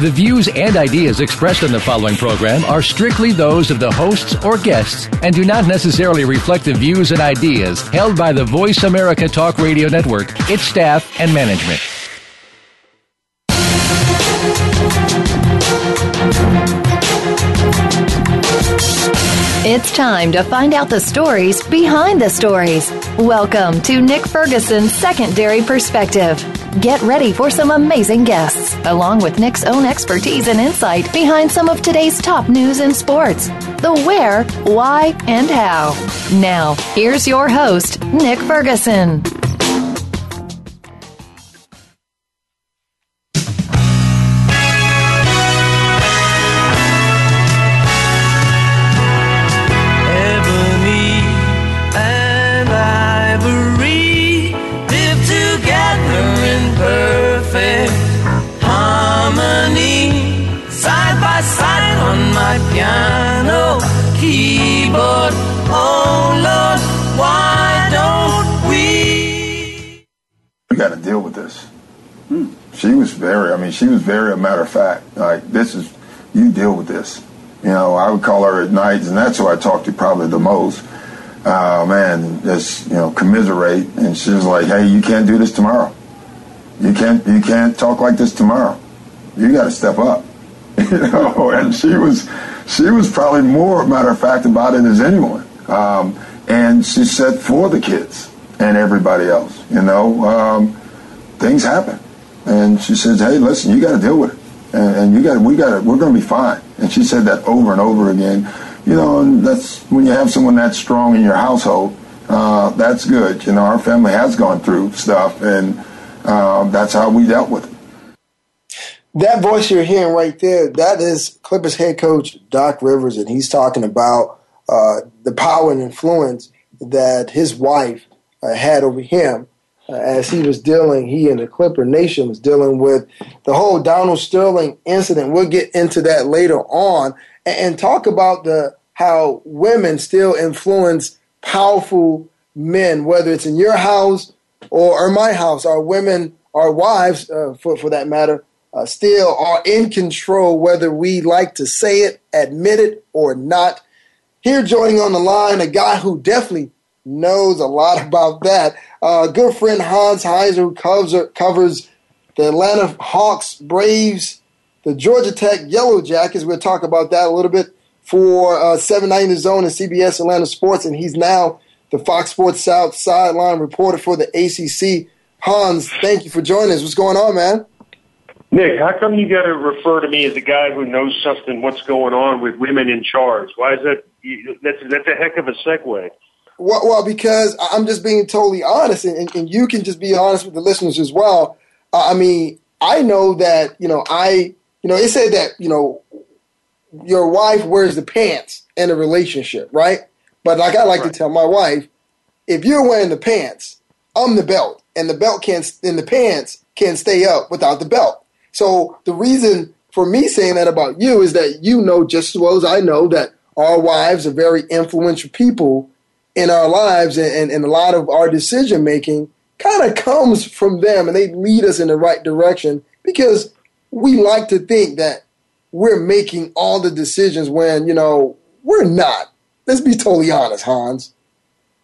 The views and ideas expressed in the following program are strictly those of the hosts or guests and do not necessarily reflect the views and ideas held by the Voice America Talk Radio Network, its staff, and management. It's time to find out the stories behind the stories. Welcome to Nick Ferguson's Secondary Perspective. Get ready for some amazing guests, along with Nick's own expertise and insight behind some of today's top news in sports the where, why, and how. Now, here's your host, Nick Ferguson. She was very a matter of fact. Like, this is, you deal with this. You know, I would call her at nights, and that's who I talked to probably the most. Uh, man, just you know, commiserate, and she was like, "Hey, you can't do this tomorrow. You can't, you can't talk like this tomorrow. You got to step up." you know, and she was, she was probably more matter of fact about it as anyone. Um, and she said for the kids and everybody else, you know, um, things happen. And she says, "Hey, listen, you got to deal with it, and, and you got, we got, we're going to be fine." And she said that over and over again. You know, and that's when you have someone that strong in your household. Uh, that's good. You know, our family has gone through stuff, and uh, that's how we dealt with it. That voice you're hearing right there, that is Clippers head coach Doc Rivers, and he's talking about uh, the power and influence that his wife uh, had over him uh, as he was dealing, he and the Clipper Nation was dealing with the whole Donald Sterling incident. We'll get into that later on and, and talk about the how women still influence powerful men, whether it's in your house or, or my house. Our women, our wives, uh, for for that matter, uh, still are in control, whether we like to say it, admit it, or not. Here, joining on the line, a guy who definitely knows a lot about that. Uh, good friend Hans Heiser, covers, covers the Atlanta Hawks, Braves, the Georgia Tech Yellow Jackets. We'll talk about that a little bit for uh, 790 Zone and CBS Atlanta Sports, and he's now the Fox Sports South sideline reporter for the ACC. Hans, thank you for joining us. What's going on, man? Nick, how come you got to refer to me as a guy who knows something? What's going on with women in charge? Why is that? That's that's a heck of a segue. Well, well, because I'm just being totally honest, and, and you can just be honest with the listeners as well. Uh, I mean, I know that you know I you know it said that you know your wife wears the pants in a relationship, right? But like I like right. to tell my wife, if you're wearing the pants, I'm the belt, and the belt can't in the pants can't stay up without the belt. So the reason for me saying that about you is that you know just as well as I know that our wives are very influential people in our lives and, and a lot of our decision making kind of comes from them and they lead us in the right direction because we like to think that we're making all the decisions when, you know, we're not. Let's be totally honest, Hans.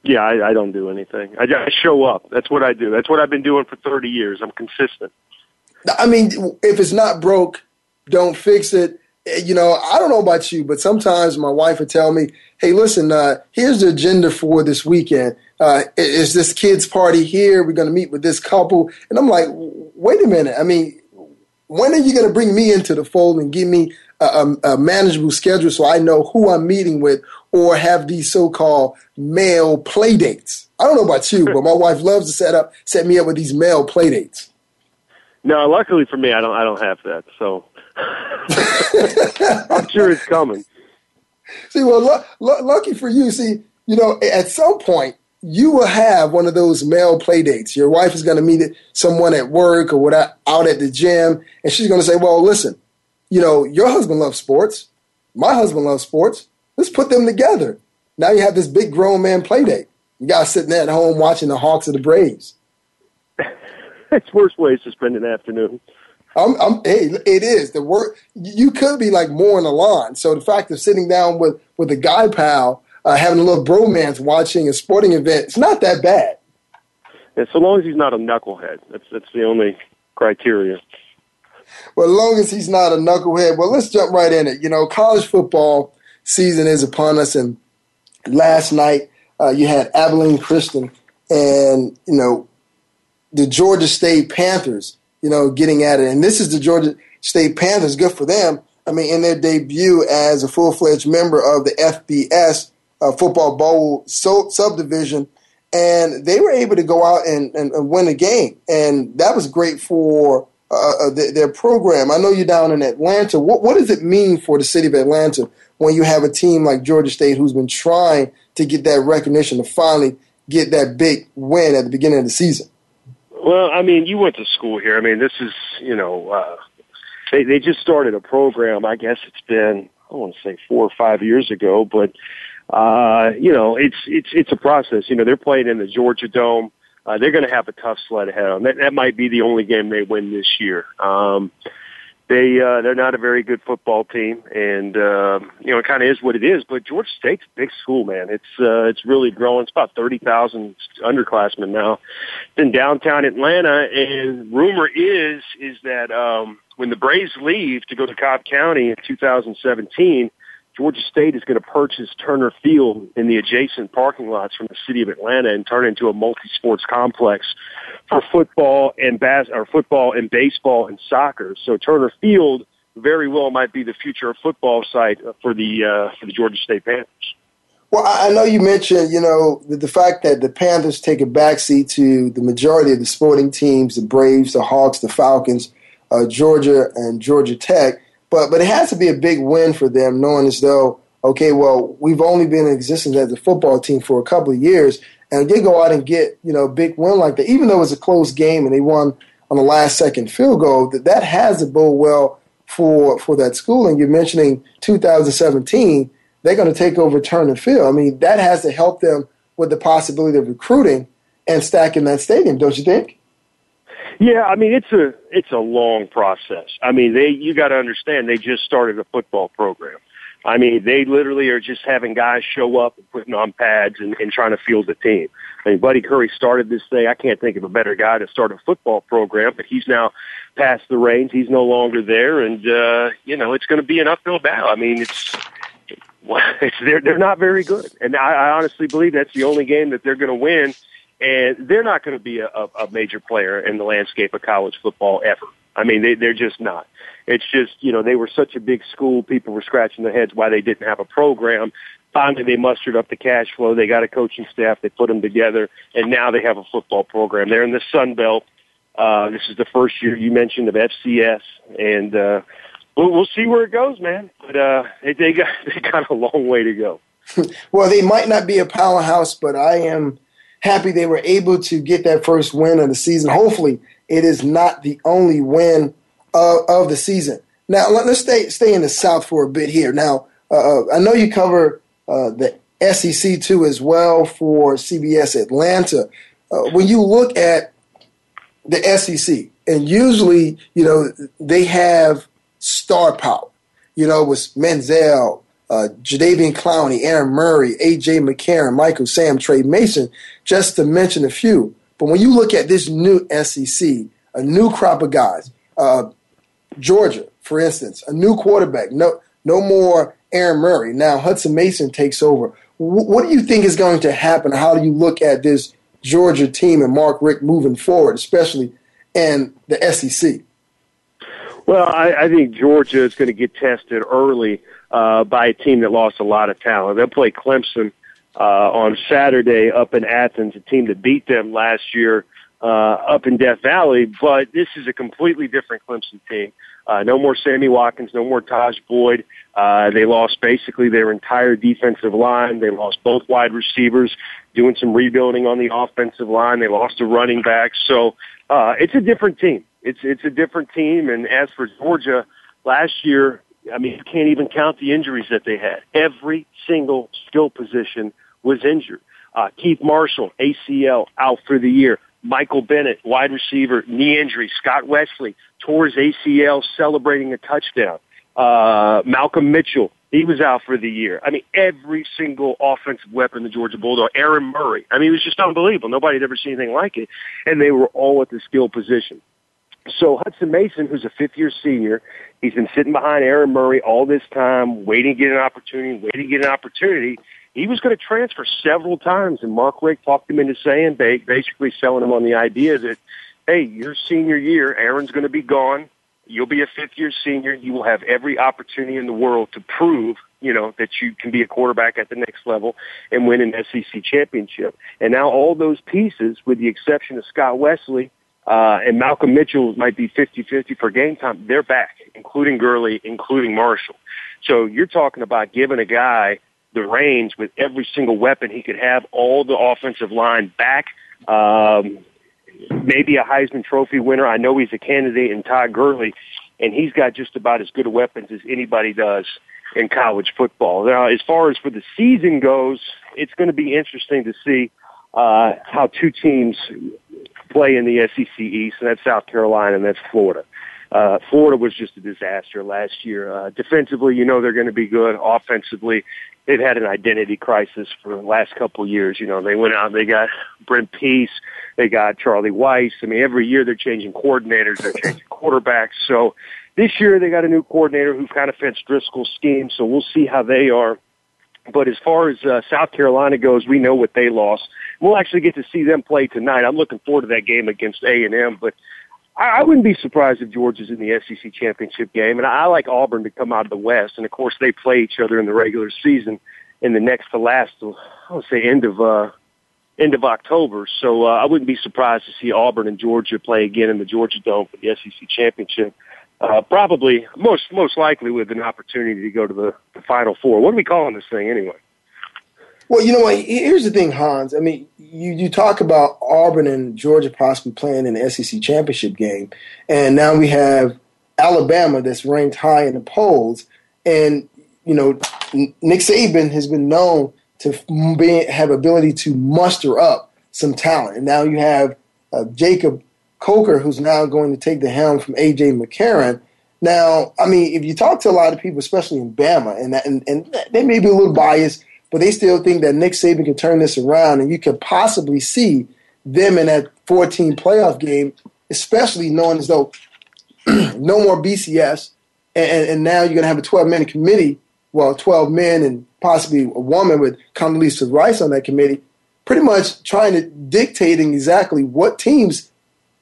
Yeah, I, I don't do anything. I, I show up. That's what I do. That's what I've been doing for 30 years. I'm consistent. I mean, if it's not broke, don't fix it. Eh, you know, I don't know about you, but sometimes my wife would tell me, hey, listen, uh, here's the agenda for this weekend. Uh, is this kid's party here? We're going to meet with this couple. And I'm like, wait a minute. I mean, when are you going to bring me into the fold and give me a, a, a, manageable schedule so I know who I'm meeting with or have these so-called male play dates? I don't know about you, but my wife loves to set up, set me up with these male play dates. No, luckily for me, I don't, I don't have that. So I'm sure it's coming. See, well, l- l- lucky for you. See, you know, at some point, you will have one of those male play dates. Your wife is going to meet someone at work or without, out at the gym, and she's going to say, "Well, listen, you know, your husband loves sports. My husband loves sports. Let's put them together." Now you have this big grown man play date. You guys sitting there at home watching the Hawks or the Braves. it's worse ways to spend an afternoon. I'm, I'm, hey, it is the work. You could be like more in the lawn. So the fact of sitting down with with a guy pal, uh, having a little bromance, watching a sporting event, it's not that bad. And so long as he's not a knucklehead, that's that's the only criteria. Well, as long as he's not a knucklehead, well, let's jump right in it. You know, college football season is upon us, and last night uh, you had Abilene Christian and you know the Georgia State Panthers you know, getting at it. And this is the Georgia State Panthers. Good for them. I mean, in their debut as a full fledged member of the FBS uh, Football Bowl so- subdivision. And they were able to go out and, and, and win a game. And that was great for uh, uh their program. I know you're down in Atlanta. What, what does it mean for the city of Atlanta when you have a team like Georgia State who's been trying to get that recognition to finally get that big win at the beginning of the season? Well, I mean, you went to school here. I mean, this is, you know, uh, they they just started a program. I guess it's been I want to say four or five years ago, but uh, you know, it's it's it's a process. You know, they're playing in the Georgia Dome. Uh, they're going to have a tough sled ahead them. That, that might be the only game they win this year. Um, they uh, they're not a very good football team, and uh, you know it kind of is what it is. But Georgia State's a big school, man. It's uh, it's really growing. It's about thirty thousand underclassmen now. in downtown Atlanta, and rumor is is that um, when the Braves leave to go to Cobb County in 2017 Georgia State is going to purchase Turner Field in the adjacent parking lots from the city of Atlanta and turn it into a multi-sports complex for football and bas- or football and baseball and soccer. So Turner Field very well might be the future football site for the uh, for the Georgia State Panthers. Well, I know you mentioned, you know, the, the fact that the Panthers take a backseat to the majority of the sporting teams, the Braves, the Hawks, the Falcons, uh, Georgia, and Georgia Tech. But but it has to be a big win for them, knowing as though okay, well we've only been in existence as a football team for a couple of years, and they go out and get you know a big win like that, even though it's a close game and they won on the last second field goal. That that has to bode well for for that school. And you're mentioning 2017, they're going to take over Turner Field. I mean, that has to help them with the possibility of recruiting and stacking that stadium, don't you think? Yeah, I mean it's a it's a long process. I mean they you got to understand they just started a football program. I mean they literally are just having guys show up and putting on pads and, and trying to field the team. I mean Buddy Curry started this thing. I can't think of a better guy to start a football program, but he's now past the reins. He's no longer there, and uh, you know it's going to be an uphill battle. I mean it's it's they're they're not very good, and I, I honestly believe that's the only game that they're going to win and they're not going to be a, a major player in the landscape of college football ever. I mean, they, they're just not. It's just, you know, they were such a big school. People were scratching their heads why they didn't have a program. Finally, they mustered up the cash flow. They got a coaching staff. They put them together, and now they have a football program. They're in the Sun Belt. Uh, this is the first year you mentioned of FCS, and uh, we'll, we'll see where it goes, man. But uh, they, they got they got a long way to go. well, they might not be a powerhouse, but I am happy they were able to get that first win of the season. Hopefully, it is not the only win of, of the season. Now, let, us stay stay in the South for a bit here. Now, uh, uh I know you cover uh, the SEC too as well for CBS Atlanta. Uh, when you look at the SEC, and usually, you know, they have star power. You know, with Manziel, uh, Jadeveon Clowney, Aaron Murray, A.J. McCarron, Michael Sam, Tre Mason, just to mention a few. But when you look at this new SEC, a new crop of guys, uh, Georgia, for instance, a new quarterback, no, no more Aaron Murray. Now Hutson Mason takes over. W- what do you think is going to happen? How do you look at this Georgia team and Mark Richt moving forward, especially in the SEC? Well, I, I think Georgia is going to get tested early uh, by a team that lost a lot of talent. They'll play Clemson uh, on Saturday up in Athens, a team that beat them last year uh, up in Death Valley, but this is a completely different Clemson team. Uh, no more Sammy Watkins, no more Tajh Boyd. Uh, they lost basically their entire defensive line. They lost both wide receivers, doing some rebuilding on the offensive line. They lost a running back. So, uh, it's a different team. It's, it's a different team. And as for Georgia, last year, I mean, you can't even count the injuries that they had. Every single skill position was injured. Uh, Keith Marshall, ACL, out for the year. Michael Bennett, wide receiver, knee injury. Scott Wesley tore his ACL celebrating a touchdown. Uh, Malcolm Mitchell, he was out for the year. I mean, every single offensive weapon the Georgia Bulldog, Aaron Murray. I mean, it was just unbelievable. Nobody had ever seen anything like it. And they were all at the skill position. So Hutson Mason, who's a fifth year senior, he's been sitting behind Aaron Murray all this time, waiting to get an opportunity, waiting to get an opportunity he was going to transfer several times, and Mark Richt talked him into saying, basically selling him on the idea that, hey, your senior year, Aaron's going to be gone. You'll be a fifth year senior. You will have every opportunity in the world to prove, you know, that you can be a quarterback at the next level and win an SEC championship. And now all those pieces, with the exception of Scott Wesley, uh, and Malcolm Mitchell might be 50-50 for game time. They're back, including Gurley, including Marshall. So you're talking about giving a guy the reins with every single weapon he could have, all the offensive line back. Um, maybe a Heisman Trophy winner. I know he's a candidate in Todd Gurley, and he's got just about as good weapons as anybody does in college football. Now, as far as for the season goes, it's going to be interesting to see uh, how two teams play in the SEC East, and that's South Carolina and that's Florida. Uh, Florida was just a disaster last year. Uh, defensively, you know they're going to be good. Offensively, they've had an identity crisis for the last couple of years. You know, they went out, they got Brent Pease, they got Charlie Weis. I mean, every year they're changing coordinators, they're changing quarterbacks. So this year they got a new coordinator who kind of fits Driskel's scheme. So we'll see how they are. But as far as uh, South Carolina goes, we know what they lost. We'll actually get to see them play tonight. I'm looking forward to that game against A and M. But I, I wouldn't be surprised if Georgia's in the SEC championship game, and I, I like Auburn to come out of the West. And of course, they play each other in the regular season in the next to last. I would say end of uh, end of October. So uh, I wouldn't be surprised to see Auburn and Georgia play again in the Georgia Dome for the SEC championship. Uh, probably most most likely with an opportunity to go to the, the Final Four. What are we calling this thing anyway? Well, you know what? Here's the thing, Hans. I mean, you, you talk about Auburn and Georgia possibly playing in the SEC championship game, and now we have Alabama that's ranked high in the polls. And you know, Nick Saban has been known to be, have ability to muster up some talent, and now you have uh, Jacob Coker, who's now going to take the helm from AJ McCarron. Now, I mean, if you talk to a lot of people, especially in Bama, and that, and, and they may be a little biased but they still think that Nick Saban can turn this around, and you could possibly see them in that 14 playoff game, especially knowing as though no more BCS, and, and now you're going to have a 12 man committee, well, 12 men and possibly a woman with Condoleezza Rice on that committee, pretty much trying to dictating exactly what teams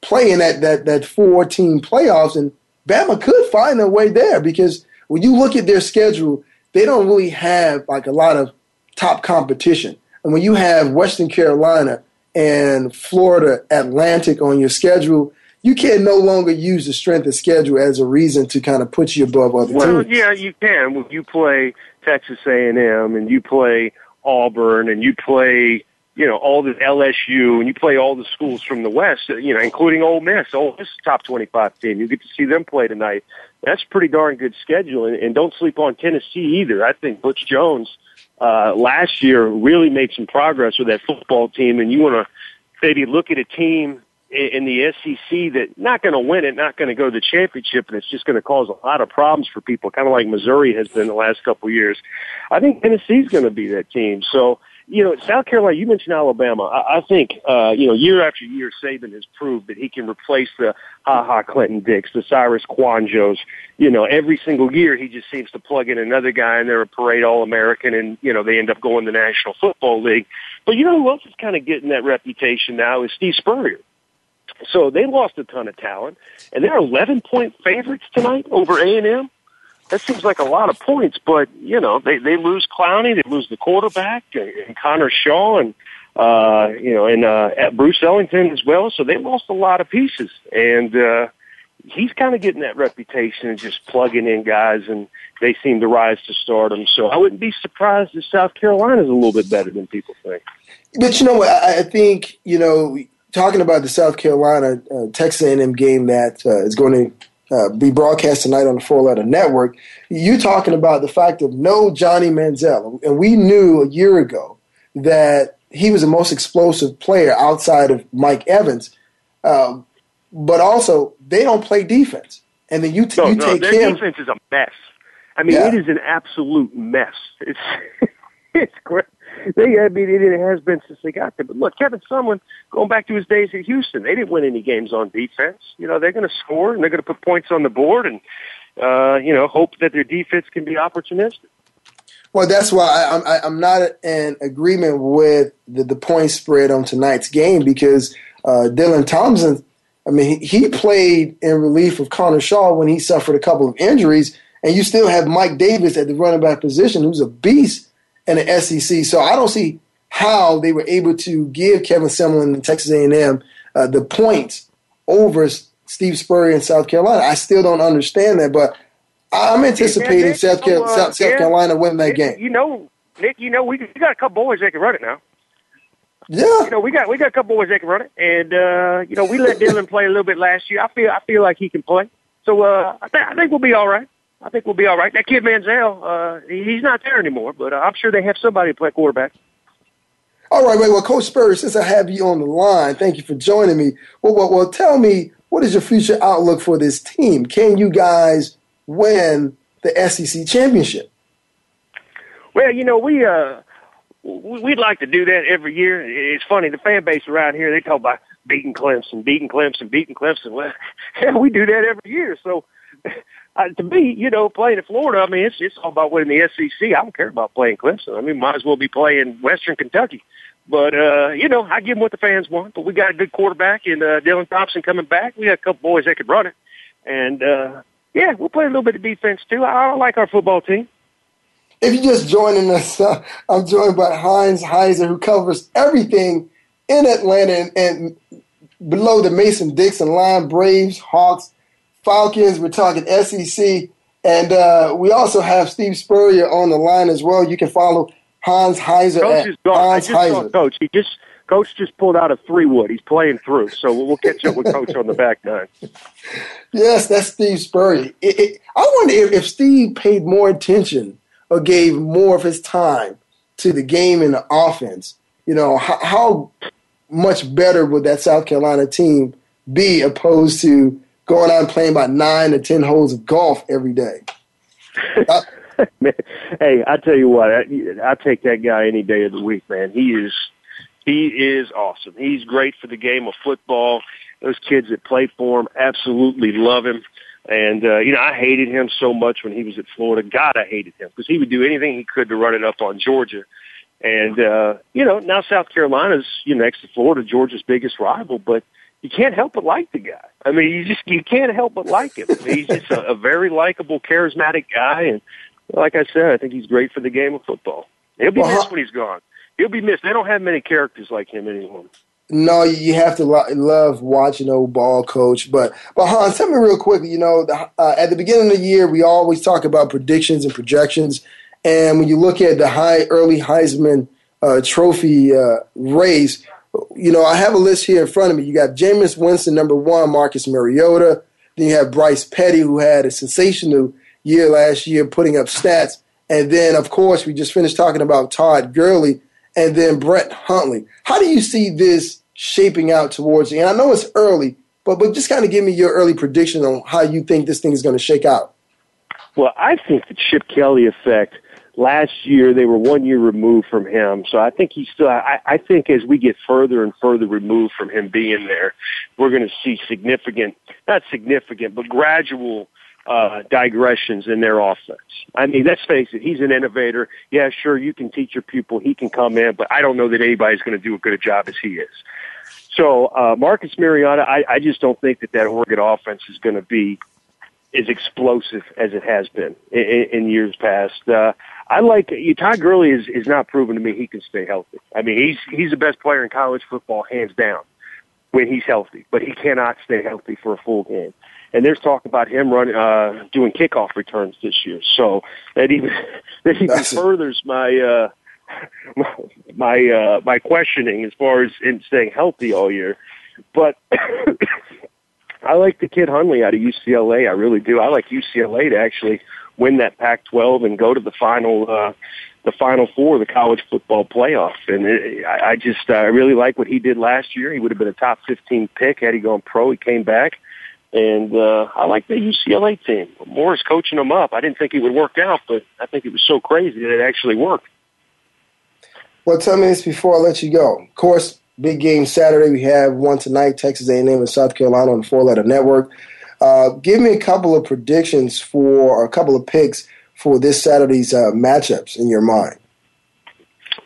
play in that, that, that four team playoffs. And Bama could find their way there because when you look at their schedule, they don't really have like a lot of top competition. And when you have Western Carolina and Florida Atlantic on your schedule, you can no longer use the strength of schedule as a reason to kind of put you above other well, teams. yeah, you can. When you play Texas A&M and you play Auburn and you play, you know, all the LSU and you play all the schools from the West, you know, including Ole Miss. Ole Miss is top 25 team. You get to see them play tonight. That's pretty darn good schedule. And, and don't sleep on Tennessee either. I think Butch Jones – uh, last year really made some progress with that football team, and you want to maybe look at a team in the SEC that not going to win it, not going to go to the championship, and it's just going to cause a lot of problems for people, kind of like Missouri has been the last couple years. I think Tennessee's going to be that team. So you know, South Carolina, you mentioned Alabama. I, I think, uh, you know, year after year, Saban has proved that he can replace the Ha Ha Clinton Dix, the Cyrus Kouandjios. You know, every single year he just seems to plug in another guy and they're a parade All American and, you know, they end up going to the National Football League. But you know who else is kind of getting that reputation now is Steve Spurrier. So they lost a ton of talent and they're 11 point favorites tonight over A&M that seems like a lot of points, but you know they they lose Clowney, they lose the quarterback and, and Connor Shaw, and uh, you know, and uh, Bruce Ellington as well. So they lost a lot of pieces, and uh, he's kind of getting that reputation of just plugging in guys, and they seem to rise to stardom. So I wouldn't be surprised if South Carolina is a little bit better than people think. But you know what? I, I think you know, talking about the South Carolina uh, Texas A&M game that uh, is going to uh, be broadcast tonight on the Four Letter Network. You talking about the fact of no Johnny Manziel, and we knew a year ago that he was the most explosive player outside of Mike Evans. Um, but also, they don't play defense, and then you, t- no, you no, take their him. defense is a mess. I mean, Yeah. it is an absolute mess. It's it's great. They, I mean, it, has been since they got there. But look, Kevin Sumlin, going back to his days at Houston, they didn't win any games on defense. You know, they're going to score and they're going to put points on the board, and uh, you know, hope that their defense can be opportunistic. Well, that's why I, I'm, I- I'm not in agreement with the, the point spread on tonight's game because uh, Dylan Thompson, I mean, he, he played in relief of Connor Shaw when he suffered a couple of injuries, and you still have Mike Davis at the running back position, who's a beast in the SEC. So I don't see how they were able to give Kevin Sumlin and Texas A&M uh, the points over Steve Spurrier in South Carolina. I still don't understand that, but I'm anticipating South, Car- uh, South, South yeah. Carolina winning that game. You know, Nick, you know, we, we got a couple boys that can run it now. Yeah. You know, we got we got a couple boys that can run it, and uh, you know, we let Dylan play a little bit last year. I feel I feel like he can play, so uh, I, th- I think we'll be all right. I think we'll be all right. That kid Manziel, uh, he's not there anymore, but uh, I'm sure they have somebody to play quarterback. All right, well, Coach Spurrier, since I have you on the line, thank you for joining me. Well, well, well, tell me, what is your future outlook for this team? Can you guys win the SEC championship? Well, you know, we uh we- we'd like to do that every year. It's funny, the fan base around here they talk about beating Clemson, beating Clemson, beating Clemson. Well, yeah, we do that every year. So, uh, to me, you know, playing in Florida, I mean, it's it's all about winning the SEC. I don't care about playing Clemson. I mean, might as well be playing Western Kentucky. But uh, you know, I give them what the fans want. But we got a good quarterback in uh, Dylan Thompson coming back. We got a couple boys that could run it, and uh, yeah, we'll play a little bit of defense too. I, I like our football team. If you're just joining us, uh, I'm joined by Heinz Heiser, who covers everything in Atlanta and, and below the Mason Dixon line Braves, Hawks, Falcons. We're talking SEC. And uh, we also have Steve Spurrier on the line as well. You can follow Hans Heiser Coach at is gone. I Hans just saw Heiser. Coach. He just Coach just pulled out a three wood. He's playing through, so we'll we'll catch up with Coach on the back nine. Yes, that's Steve Spurrier. It, it, I wonder if, if Steve paid more attention or gave more of his time to the game and the offense. You know, how, how much better would that South Carolina team be opposed to going out and playing about nine or ten holes of golf every day? Man, hey, I tell you what, I, I take that guy any day of the week, man. He is he is awesome. He's great for the game of football. Those kids that play for him absolutely love him. And uh, you know, I hated him so much when he was at Florida. God, I hated him because he would do anything he could to run it up on Georgia. And uh, you know, now South Carolina's you know next to Florida, Georgia's biggest rival, but you can't help but like the guy. I mean, you just you can't help but like him. He's just a, a very likable, charismatic guy, and like I said, I think he's great for the game of football. He'll be Well, missed when he's gone. He'll be missed. They don't have many characters like him anymore. No, you have to lo- love watching old ball coach. But but Hans, tell me real quickly. You know, the, uh, at the beginning of the year, we always talk about predictions and projections. And when you look at the high early Heisman uh, Trophy uh, race, you know, I have a list here in front of me. You got Jameis Winston, number one, Marcus Mariota. Then you have Bryce Petty, who had a sensational year last year, putting up stats. And then, of course, we just finished talking about Todd Gurley and then Brett Hundley. How do you see this shaping out towards the end? I know it's early, but but just kind of give me your early prediction on how you think this thing is going to shake out. Well, I think the Chip Kelly effect. Last year, they were one year removed from him, so I think he's still. I, I think as we get further and further removed from him being there, we're going to see significant, not significant, but gradual uh, digressions in their offense. I mean, let's face it, he's an innovator. Yeah, sure, you can teach your pupil, he can come in, but I don't know that anybody's going to do as good a job as he is. So, uh, Marcus Mariota, I, I just don't think that that Oregon offense is going to be as explosive as it has been in, in years past. Uh, I like you. Todd Gurley is is not proven to me he can stay healthy. I mean, he's he's the best player in college football, hands down, when he's healthy. But he cannot stay healthy for a full game. And there's talk about him running, uh, doing kickoff returns this year. So that even that even That's furthers my uh, my uh, my questioning as far as in staying healthy all year. But I like the kid Hundley out of UCLA. I really do. I like UCLA to actually win that Pac-12 and go to the final, uh, the final four of the college football playoff. And it, I, I just, uh, I really like what he did last year. He would have been a top 15 pick had he gone pro. He came back. And uh, I like the UCLA team. Mora's coaching them up. I didn't think it would work out, but I think it was so crazy that it actually worked. Well, tell me this before I let you go. Of course, big game Saturday. We have one tonight, Texas A&M and South Carolina on the Four Letter Network. Uh, give me a couple of predictions for, or a couple of picks for this Saturday's uh, matchups in your mind.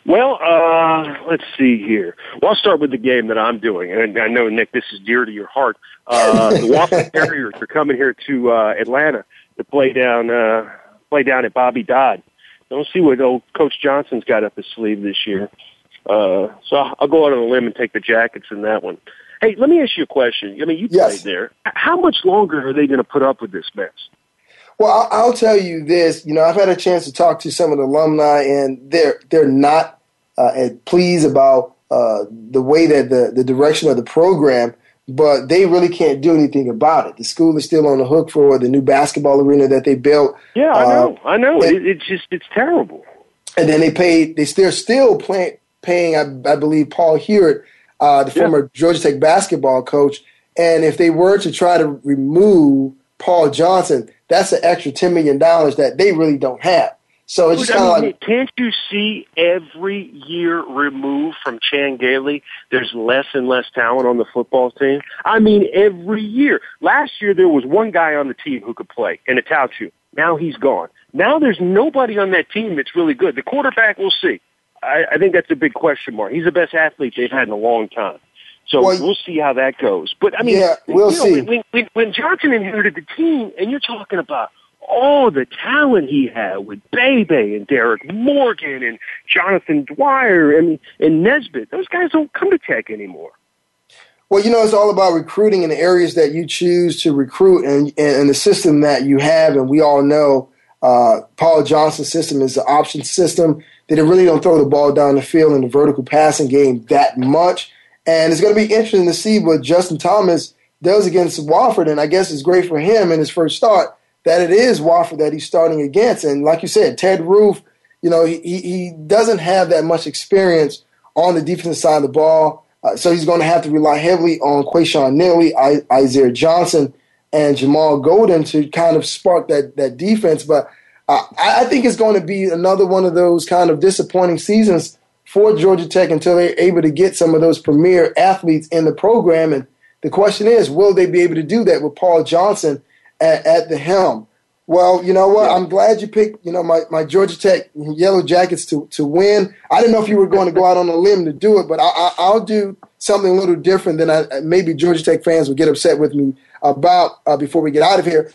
Well, uh, let's see here. Well, I'll start with the game that I'm doing, and I know Nick, this is dear to your heart. Uh, the Wofford Terriers are coming here to uh, Atlanta to play down uh, play down at Bobby Dodd. Don't see what old Coach Johnson's got up his sleeve this year. Uh, so I'll go out on a limb and take the Jackets in that one. Hey, let me ask you a question. I mean, you yes. played there. How much longer are they going to put up with this mess? Well, I'll tell you this. You know, I've had a chance to talk to some of the alumni, and they're they're not uh, pleased about uh, the way that the the direction of the program, but they really can't do anything about it. The school is still on the hook for the new basketball arena that they built. Yeah, I know, uh, I know. And, it, it's just it's terrible. And then they paid. They they're still paying paying. I, I believe Paul Hewitt uh, the yeah. former Georgia Tech basketball coach. And if they were to try to remove Paul Johnson, that's an extra $10 million that they really don't have. So it's just kind of like. Can't you see every year removed from Chan Gailey, there's less and less talent on the football team? I mean, every year. Last year, there was one guy on the team who could play, and Attaochu. Now he's gone. Now there's nobody on that team that's really good. The quarterback, we'll see. I, I think that's a big question mark. He's the best athlete they've had in a long time. So well, we'll see how that goes. But I mean, yeah, we'll you know, see. When, when, when Johnson inherited the team, and you're talking about all the talent he had with Bebe and Derrick Morgan and Jonathan Dwyer and and Nesbitt, those guys don't come to Tech anymore. Well, you know, it's all about recruiting in the areas that you choose to recruit and, and the system that you have. And we all know uh, Paul Johnson's system is the option system they really don't throw the ball down the field in the vertical passing game that much. And it's going to be interesting to see what Justin Thomas does against Wofford. And I guess it's great for him in his first start that it is Wofford that he's starting against. And like you said, Ted Roof, you know, he, he doesn't have that much experience on the defensive side of the ball. Uh, so he's going to have to rely heavily on Quayshawn Nealy, I, Isaiah Johnson, and Jamal Golden to kind of spark that, that defense. But uh, I think it's going to be another one of those kind of disappointing seasons for Georgia Tech until they're able to get some of those premier athletes in the program. And the question is, will they be able to do that with Paul Johnson at, at the helm? Well, you know what? I'm glad you picked, you know, my, my Georgia Tech Yellow Jackets to, to win. I didn't know if you were going to go out on a limb to do it, but I, I, will do something a little different than I, maybe Georgia Tech fans will get upset with me about uh, before we get out of here.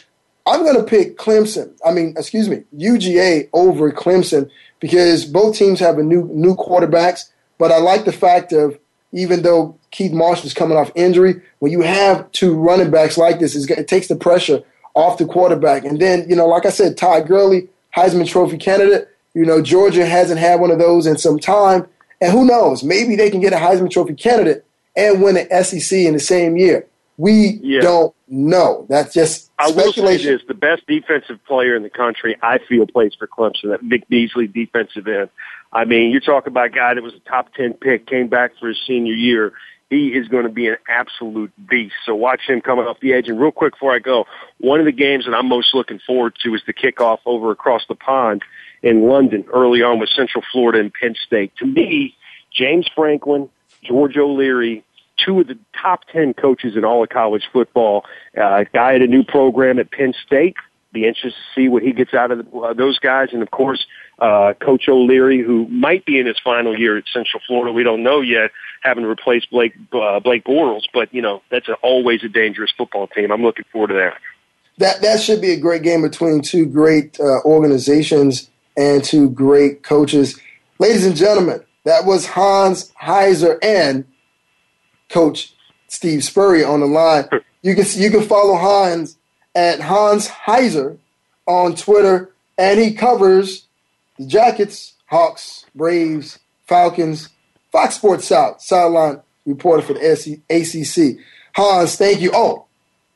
I'm going to pick Clemson. I mean, excuse me, UGA over Clemson because both teams have a new new quarterbacks. But I like the fact of even though Keith Marshall is coming off injury, when you have two running backs like this, it takes the pressure off the quarterback. And then, you know, like I said, Todd Gurley, Heisman Trophy candidate. You know, Georgia hasn't had one of those in some time. And who knows? Maybe they can get a Heisman Trophy candidate and win an SEC in the same year. We yeah. don't know. That's just I will say this: the best defensive player in the country, I feel, plays for Clemson. That Vic Beasley defensive end. I mean, you're talking about a guy that was a top ten pick, came back for his senior year. He is going to be an absolute beast. So watch him coming off the edge. And real quick before I go, one of the games that I'm most looking forward to is the kickoff over across the pond in London early on with Central Florida and Penn State. To me, James Franklin, George O'Leary, two of the top 10 coaches in all of college football. Uh, guy at a new program at Penn State. Be interested to see what he gets out of the, uh, those guys. And of course, uh, Coach O'Leary, who might be in his final year at Central Florida. We don't know yet, having replaced Blake, uh, Blake Bortles, but you know, that's a, always a dangerous football team. I'm looking forward to that. that that should be a great game between two great uh, organizations and two great coaches. Ladies and gentlemen, that was Hans Heiser and Coach Steve Spurrier on the line. You can you can follow Hans at Hans Heiser on Twitter, and he covers the Jackets, Hawks, Braves, Falcons, Fox Sports South, sideline reporter for the ACC. Hans, thank you. Oh,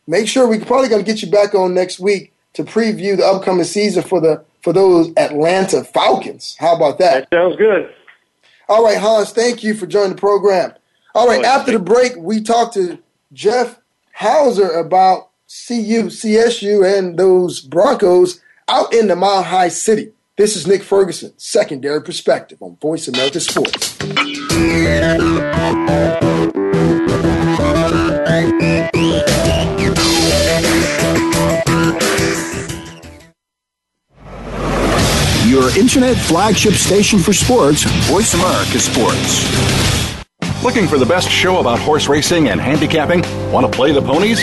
make sure we're probably going to get you back on next week to preview the upcoming season for the for those Atlanta Falcons. How about that? That sounds good. All right, Hans, thank you for joining the program. All right, after the break, we talked to Jeff Hauser about CU, CSU, and those Broncos out in the Mile High City. This is Nick Ferguson, Secondary Perspective on Voice America Sports. Your internet flagship station for sports, Voice America Sports. Looking for the best show about horse racing and handicapping? Want to play the ponies?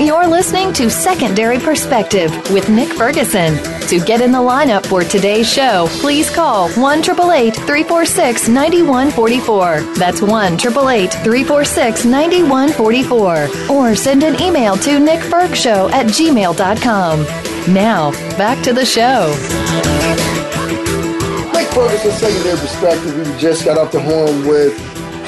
You're listening to Secondary Perspective with Nick Ferguson. To get in the lineup for today's show, please call 1 346 9144. That's 1 346 9144. Or send an email to nickfergshow at gmail.com. Now, back to the show. Nick Ferguson, Secondary Perspective. We just got off the horn with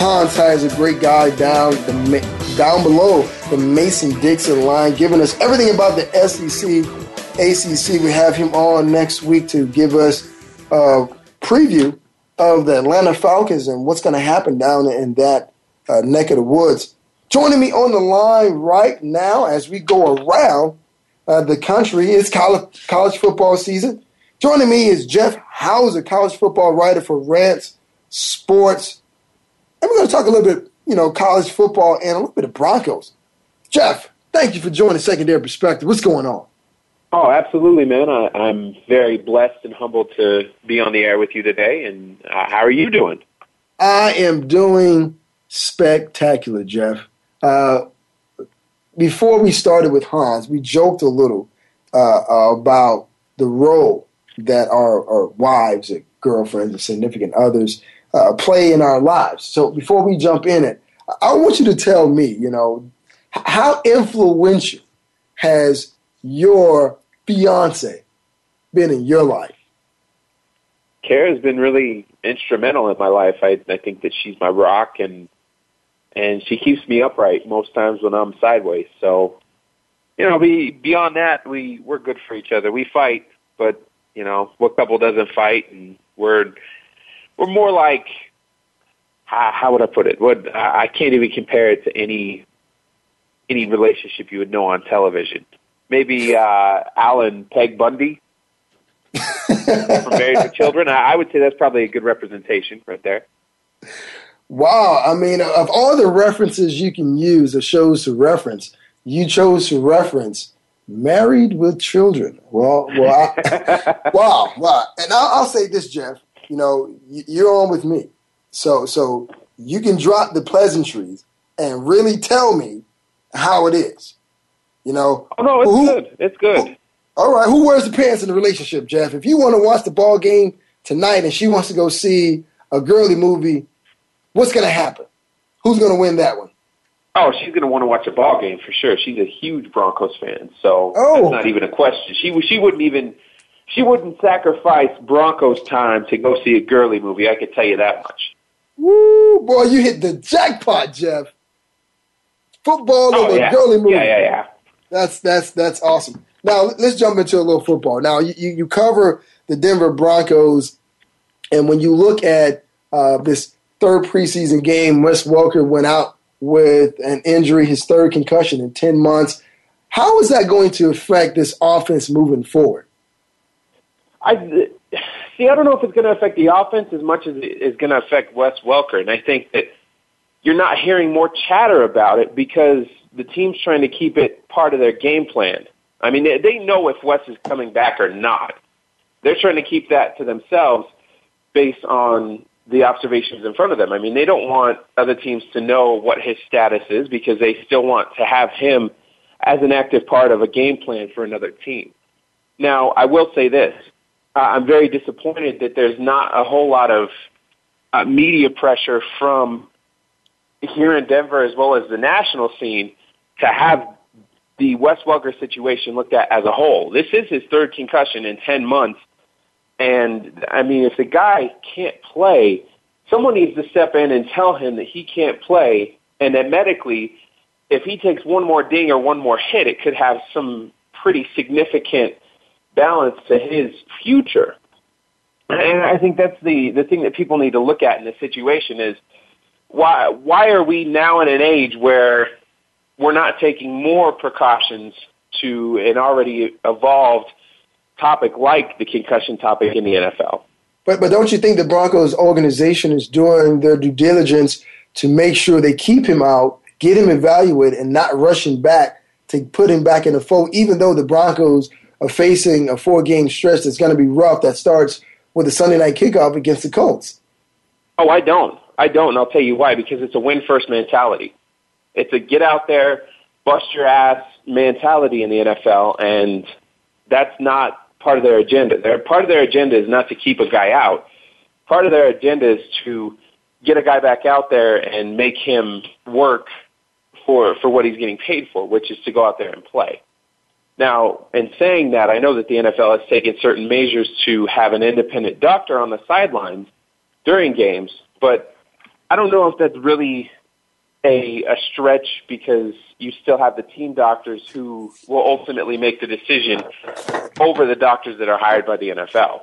Hans is a great guy down the down below the Mason Dixon line, giving us everything about the SEC, ACC. We have him on next week to give us a preview of the Atlanta Falcons and what's going to happen down in that uh, neck of the woods. Joining me on the line right now as we go around uh, the country is college, college football season. Joining me is Jeff Hauser, college football writer for Rants Sports. And we're going to talk a little bit, you know, college football and a little bit of Broncos. Jeff, thank you for joining Secondary Perspective. What's going on? Oh, absolutely, man. I, I'm very blessed and humbled to be on the air with you today. And uh, how are you doing? I am doing spectacular, Jeff. Uh, before we started with Hans, we joked a little uh, about the role that our, our wives, and girlfriends, and significant others uh, play in our lives. So before we jump in it, I want you to tell me, you know, how influential has your fiance been in your life? Kara has been really instrumental in my life. I, I think that she's my rock and and she keeps me upright most times when I'm sideways. So, you know, be, beyond that, we we're good for each other. We fight, but you know, what couple doesn't fight? And we're we're more like how, how would I put it? What I can't even compare it to any any relationship you would know on television. Maybe uh, Alan Peg Bundy from Married with Children. I, I would say that's probably a good representation right there. Wow, I mean, of all the references you can use or shows to reference, you chose to reference Married with Children. Well, well, I, wow, wow. And I'll, I'll say this, Jeff you know, you're on with me. So, so you can drop the pleasantries and really tell me how it is. You know. Oh no, it's who, good. It's good. Who, all right, who wears the pants in the relationship, Jeff? If you want to watch the ball game tonight and she wants to go see a girly movie, what's going to happen? Who's going to win that one? Oh, she's going to want to watch a ball game for sure. She's a huge Broncos fan, so oh. that's not even a question. She she wouldn't even she wouldn't sacrifice Broncos time to go see a girly movie. I could tell you that much. Woo, boy, you hit the jackpot, Jeff. Football oh, over yeah. girly movie. Yeah, yeah, yeah. That's that's that's awesome. Now let's jump into a little football. Now you you cover the Denver Broncos, and when you look at uh, this third preseason game, Wes Welker went out with an injury, his third concussion in 10 months. How is that going to affect this offense moving forward? I see. I don't know if it's going to affect the offense as much as it is going to affect Wes Welker, and I think that you're not hearing more chatter about it because the team's trying to keep it part of their game plan. I mean, they, they know if Wes is coming back or not. They're trying to keep that to themselves based on the observations in front of them. I mean, they don't want other teams to know what his status is because they still want to have him as an active part of a game plan for another team. Now, I will say this. Uh, I'm very disappointed that there's not a whole lot of uh, media pressure from here in Denver as well as the national scene to have the Wes Welker situation looked at as a whole. This is his third concussion in 10 months and I mean, if the guy can't play, someone needs to step in and tell him that he can't play, and that medically, if he takes one more ding or one more hit, it could have some pretty significant balance to his future. And I think that's the the thing that people need to look at in this situation is why why are we now in an age where we're not taking more precautions to an already evolved topic like the concussion topic in the NFL. But but don't you think the Broncos organization is doing their due diligence to make sure they keep him out, get him evaluated, and not rushing back to put him back in the fold, even though the Broncos are facing a four game stretch that's going to be rough that starts with a Sunday night kickoff against the Colts? Oh, I don't. I don't, and I'll tell you why, because it's a win first mentality. It's a get out there, bust your ass mentality in the NFL, and that's not part of their agenda. Their, part of their agenda is not to keep a guy out. Part of their agenda is to get a guy back out there and make him work for for what he's getting paid for, which is to go out there and play. Now, in saying that, I know that the NFL has taken certain measures to have an independent doctor on the sidelines during games, but I don't know if that's really a, a stretch because you still have the team doctors who will ultimately make the decision over the doctors that are hired by the NFL.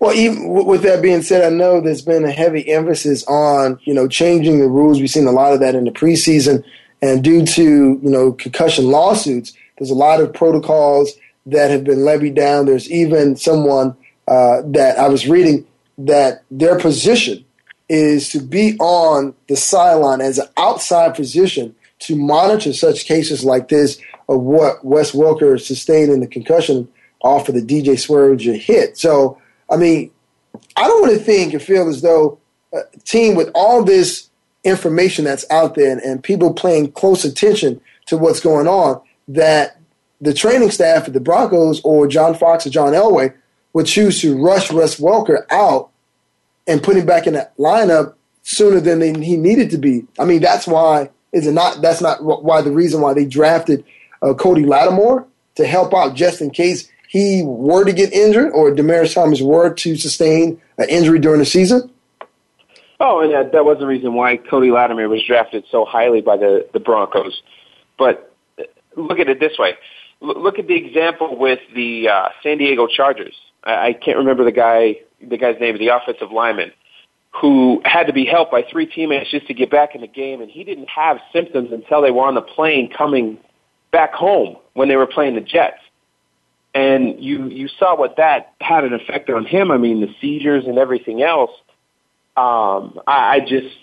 Well, even with that being said, I know there's been a heavy emphasis on you know changing the rules. We've seen a lot of that in the preseason, and due to you know concussion lawsuits, there's a lot of protocols that have been levied down. There's even someone uh, that I was reading that their position is to be on the sideline as an outside position to monitor such cases like this of what Wes Welker sustained in the concussion off of the DJ Swearinger hit. So, I mean, I don't want to think or feel as though a team with all this information that's out there and, and people paying close attention to what's going on that the training staff at the Broncos or John Fox or John Elway would choose to rush Wes Welker out and put him back in that lineup sooner than they, he needed to be. I mean, that's why is it not? That's not why the reason why they drafted uh, Cody Latimer to help out just in case he were to get injured or Demaryius Thomas were to sustain an injury during the season. Oh, and that, that was the reason why Cody Latimer was drafted so highly by the, the Broncos. But uh, look at it this way. look at the example with the uh, San Diego Chargers. I, I can't remember the guy the guy's name, the offensive lineman, who had to be helped by three teammates just to get back in the game, and he didn't have symptoms until they were on the plane coming back home when they were playing the Jets. And you you saw what that had an effect on him. I mean, the seizures and everything else. Um, I, I just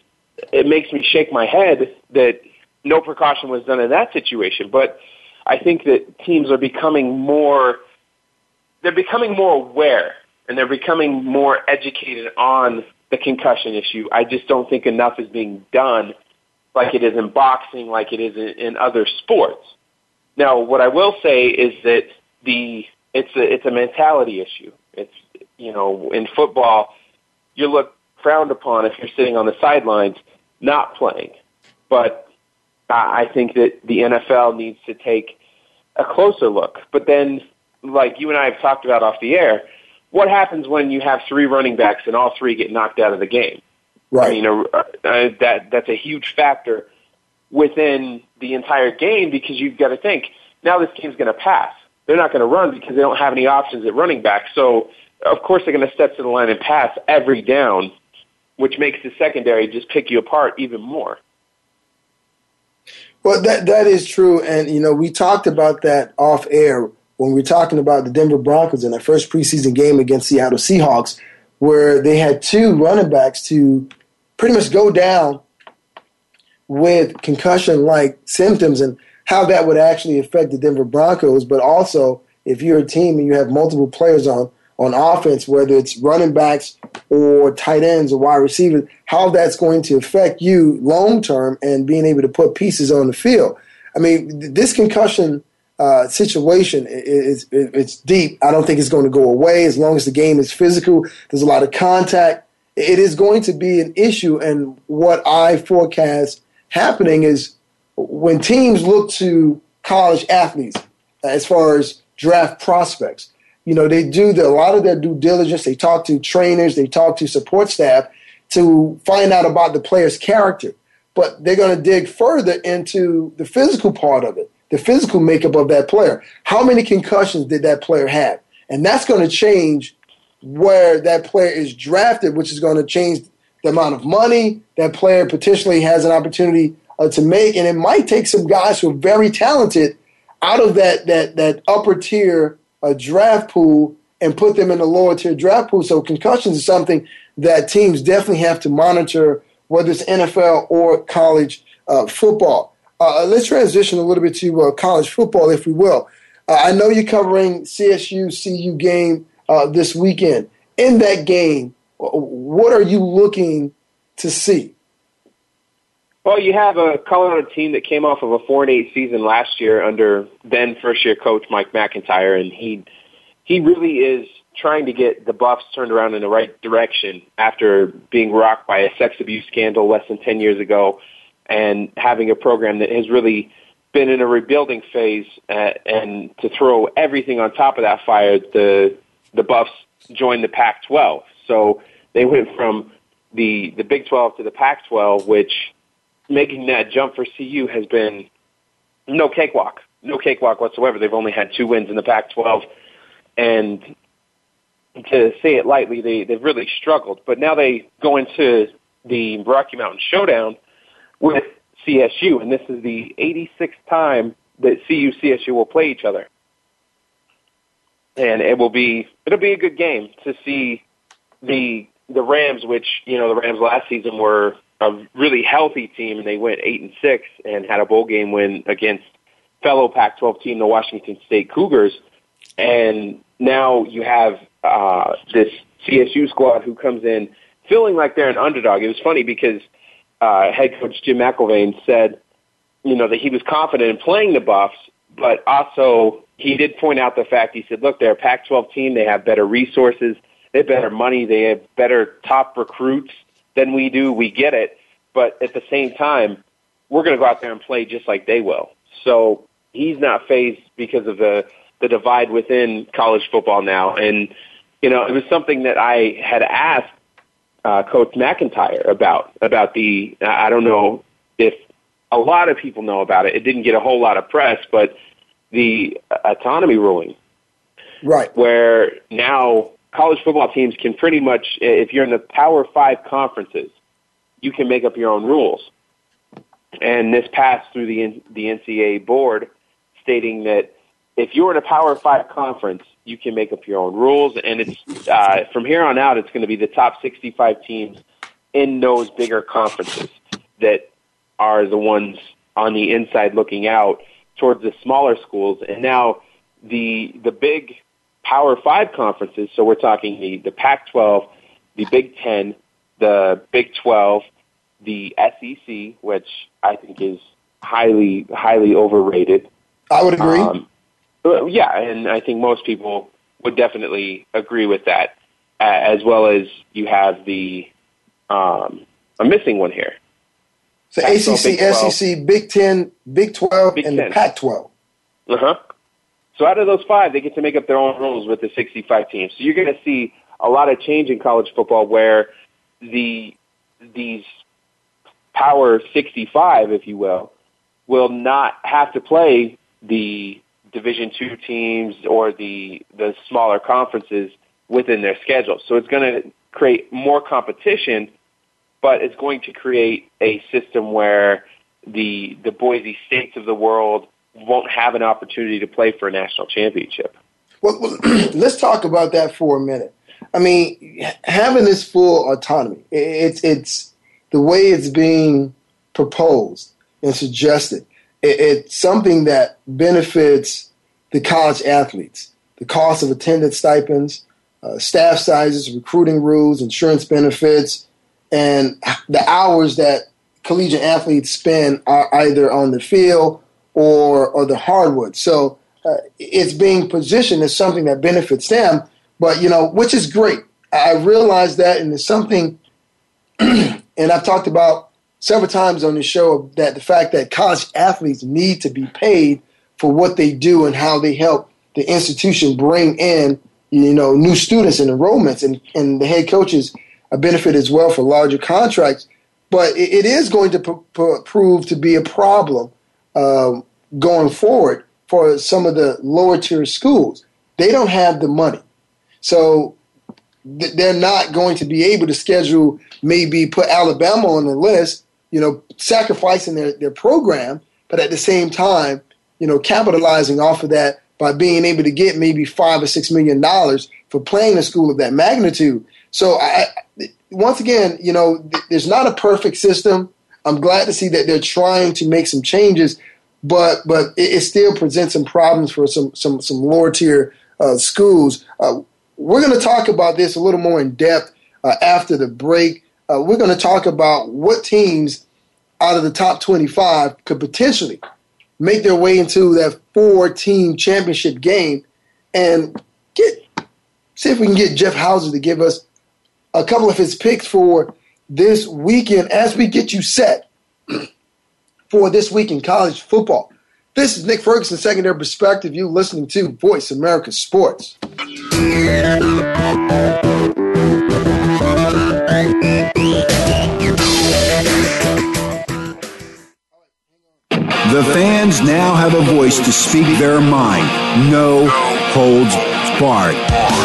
it makes me shake my head that no precaution was done in that situation. But I think that teams are becoming more they're becoming more aware and they're becoming more educated on the concussion issue. I just don't think enough is being done like it is in boxing, like it is in, in other sports. Now, what I will say is that the it's a it's a mentality issue. It's you know in football, you look frowned upon if you're sitting on the sidelines not playing. But I think that the NFL needs to take a closer look. But then, like you and I have talked about off the air, what happens when you have three running backs and all three get knocked out of the game? Right. I mean, uh, uh, that that's a huge factor within the entire game because you've got to think now this team's going to pass. They're not going to run because they don't have any options at running back. So of course they're going to step to the line and pass every down, which makes the secondary just pick you apart even more. Well, that that is true, and you know we talked about that off air when we were talking about the Denver Broncos in their first preseason game against Seattle Seahawks, where they had two running backs to pretty much go down with concussion-like symptoms, and how that would actually affect the Denver Broncos. But also, if you're a team and you have multiple players on on offense, whether it's running backs or tight ends or wide receivers, how that's going to affect you long term and being able to put pieces on the field. I mean, this concussion uh, situation is, it's deep. I don't think it's going to go away as long as the game is physical. There's a lot of contact. It is going to be an issue, and what I forecast happening is when teams look to college athletes as far as draft prospects you know, they do the, a lot of their due diligence. They talk to trainers, they talk to support staff to find out about the player's character. But they're going to dig further into the physical part of it, the physical makeup of that player. How many concussions did that player have? And that's going to change where that player is drafted, which is going to change the amount of money that player potentially has an opportunity uh, to make. And it might take some guys who are very talented out of that that that upper tier a draft pool and put them in the lower tier draft pool. So concussions is something that teams definitely have to monitor, whether it's NFL or college uh, football. Uh, let's transition a little bit to uh, college football, if we will. Uh, I know you're covering CSU CU game uh, this weekend. In that game, what are you looking to see? Well, you have a Colorado team that came off of a four and eight season last year under then first year coach Mike MacIntyre, and he he really is trying to get the Buffs turned around in the right direction after being rocked by a sex abuse scandal less than ten years ago, and having a program that has really been in a rebuilding phase. Uh, and to throw everything on top of that fire, the the Buffs joined the Pac-12, so they went from the the Big 12 to the Pac-12, which making that jump for CU has been no cakewalk, no cakewalk whatsoever. They've only had two wins in the Pac-12, and to say it lightly, they they've really struggled. But now they go into the Rocky Mountain Showdown with CSU, and this is the 86th time that CU CSU will play each other, and it will be it'll be a good game to see the the Rams, which you know the Rams last season were a really healthy team, and they went eight and six and had a bowl game win against fellow Pac-12 team, the Washington State Cougars. And now you have uh, this CSU squad who comes in feeling like they're an underdog. It was funny because uh, head coach Jim McElwain said, you know, that he was confident in playing the Buffs, but also he did point out the fact he said, look, they're a Pac-12 team. They have better resources. They have better money. They have better top recruits than we do. We get it. But at the same time, we're going to go out there and play just like they will. So he's not phased because of the, the divide within college football now. And, you know, it was something that I had asked uh, Coach MacIntyre about, about the, I don't know if a lot of people know about it. It didn't get a whole lot of press, but the autonomy ruling. Right. Where now college football teams can pretty much, if you're in the Power Five conferences, you can make up your own rules. And this passed through the the NCAA board, stating that if you're in a Power Five conference, you can make up your own rules, and it's uh, from here on out, it's going to be the top 65 teams in those bigger conferences that are the ones on the inside looking out towards the smaller schools. And now the the big Power Five conferences. So we're talking the, the Pac-12, the Big Ten, the Big 12, the SEC, which I think is highly, highly overrated. I would agree. Um, yeah, and I think most people would definitely agree with that. As well as you have the um, I'm missing one here. So ACC, SEC, Big Ten, Big Twelve, Big and 10. the Pac twelve. Uh huh. So out of those five, they get to make up their own rules with the 65 teams. So you're going to see a lot of change in college football where the these power 65, if you will, will not have to play the Division two teams or the the smaller conferences within their schedule. So it's going to create more competition, but it's going to create a system where the the Boise States of the world won't have an opportunity to play for a national championship. Well, well let's talk about that for a minute. I mean, having this full autonomy, it's it's the way it's being proposed and suggested. it's something that benefits the college athletes. The cost of attendance stipends, uh, staff sizes, recruiting rules, insurance benefits, and the hours that collegiate athletes spend are either on the field or or the hardwood. So uh, it's being positioned as something that benefits them, but you know, which is great. I realize that, and it's something, and I've talked about several times on the show that the fact that college athletes need to be paid for what they do and how they help the institution bring in you know new students and enrollments, and and the head coaches a benefit as well for larger contracts. But it, it is going to p- p- prove to be a problem um, going forward for some of the lower tier schools. They don't have the money. So th- they're not going to be able to schedule, maybe put Alabama on the list, you know, sacrificing their, their program, but at the same time, you know, capitalizing off of that by being able to get maybe five or six million dollars for playing a school of that magnitude. So I, once again, you know, th- there's not a perfect system. I'm glad to see that they're trying to make some changes, but but it, it still presents some problems for some some some lower tier uh, schools. Uh, we're going to talk about this a little more in depth uh, after the break. Uh, we're going to talk about what teams out of the top 25 could potentially make their way into that four team championship game and get see if we can get Jeff Hauser to give us a couple of his picks for this weekend as we get you set for this week in college football. This is Nick Ferguson, Secondary Perspective. You listening to Voice America Sports. The fans now have a voice to speak their mind. No holds barred.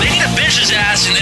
They need to bench his ass and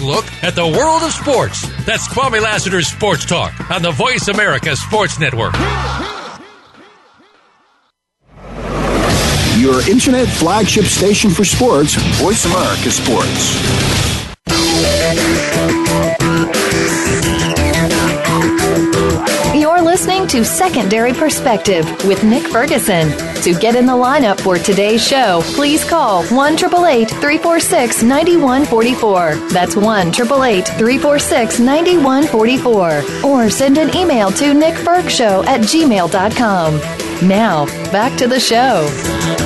look at the world of sports. That's Kwame Lassiter's Sports Talk on the Voice America Sports Network. Your internet flagship station for sports, Voice America Sports. You're listening to Secondary Perspective with Nick Ferguson. To get in the lineup for today's show, please call 1 346 9144. That's 1 346 9144. Or send an email to nickfergshow at gmail.com. Now, back to the show.